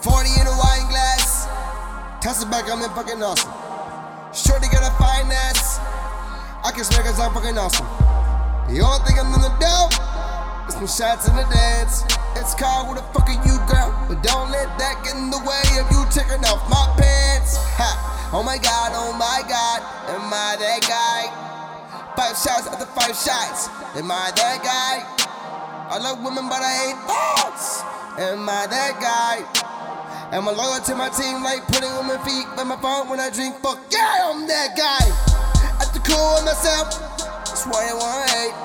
40 in a wine glass. Toss it back, I'm in fucking awesome. Shorty got a fine ass. I can swear cause I'm fucking awesome. The only thing I'm gonna do is some shots in the dance. It's called who the fuck are you, girl? But don't let that get in the way of you taking off my pants. Ha! Oh my god, oh my god, am I that guy? Five shots after five shots, am I that guy? I love women, but I hate thoughts. Am I that guy? Am I loyal to my team like putting on my feet by my phone when I drink? Fuck yeah, I'm that guy. At the cool of myself, that's why I wanna hate.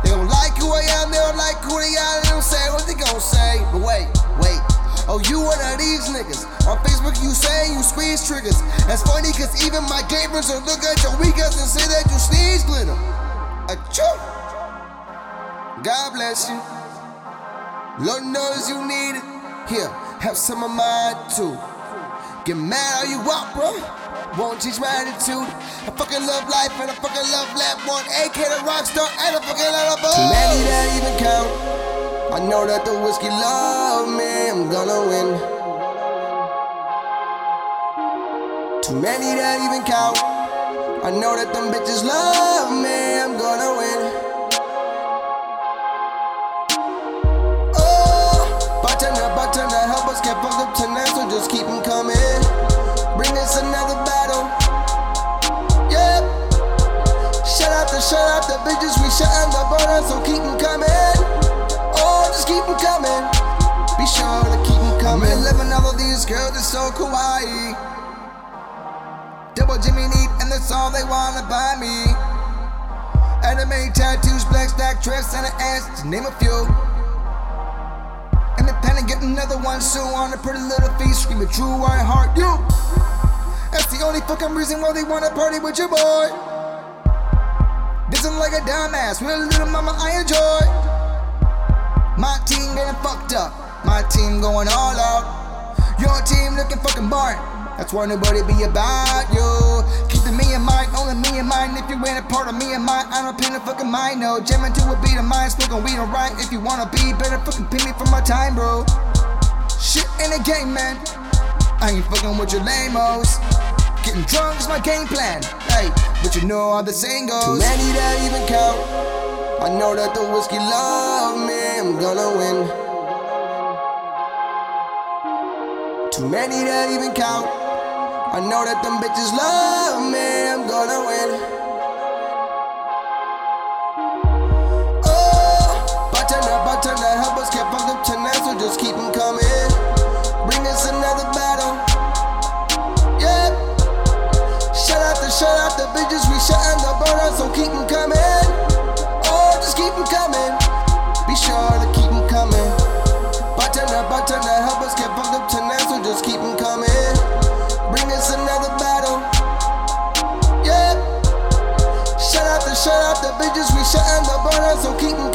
They don't like who I am, they don't like who they are, they don't say what they gon' say. But wait, wait. Oh, you one of these niggas. On Facebook, you say you squeeze triggers. That's funny, cause even my gamers will look at your weakest and say that you sneeze glitter. Achoo! God bless you. Lord knows you need it. Here, have some of mine too. Get mad all you want, bro. Won't change my attitude. I fucking love life and I fucking love lap one. AK the rockstar and I fucking love a Too many that even count. I know that the whiskey love me. I'm gonna win. Too many that even count. I know that them bitches love me. Just keep them coming. Bring us another battle. Yep. Shut out the, shut out the bitches, we shutting the burner, so keep them coming. Oh, just keep them coming. Be sure to keep them coming. Living all of these girls, it's so kawaii. Double Jimmy Neat, and that's all they wanna buy me. Anime tattoos, black stack dress, and an ass, to name a few. Independent, get another one soon on a pretty little face, screaming true, I heart you. That's the only fucking reason why they wanna party with your boy. Listen like a dumbass, with a little mama I enjoy. My team getting fucked up, my team going all out. Your team looking fucking boring. That's why nobody be about you. Keep the me in mind, only me in mind. If you ain't a part of me in mind, I don't pin no fucking mind. No, jamming to a beat of mine, smoking weed and right. If you wanna be better, fucking pay me for my time, bro. Shit in the game, man. I ain't fucking with your lamos. Getting drunk is my game plan. Hey, but you know how the saying goes. Too many that even count. I know that the whiskey love me. I'm gonna win. Too many that even count. I know that them bitches love me, I'm gonna win. Oh, bartender, bartender, help us get fucked up tonight, so just keep them coming. Bring us another battle. Yeah. Shout out the, shout out the bitches, we shutting the boat out, so keep them coming. bitches, we shutting the burner, so keep them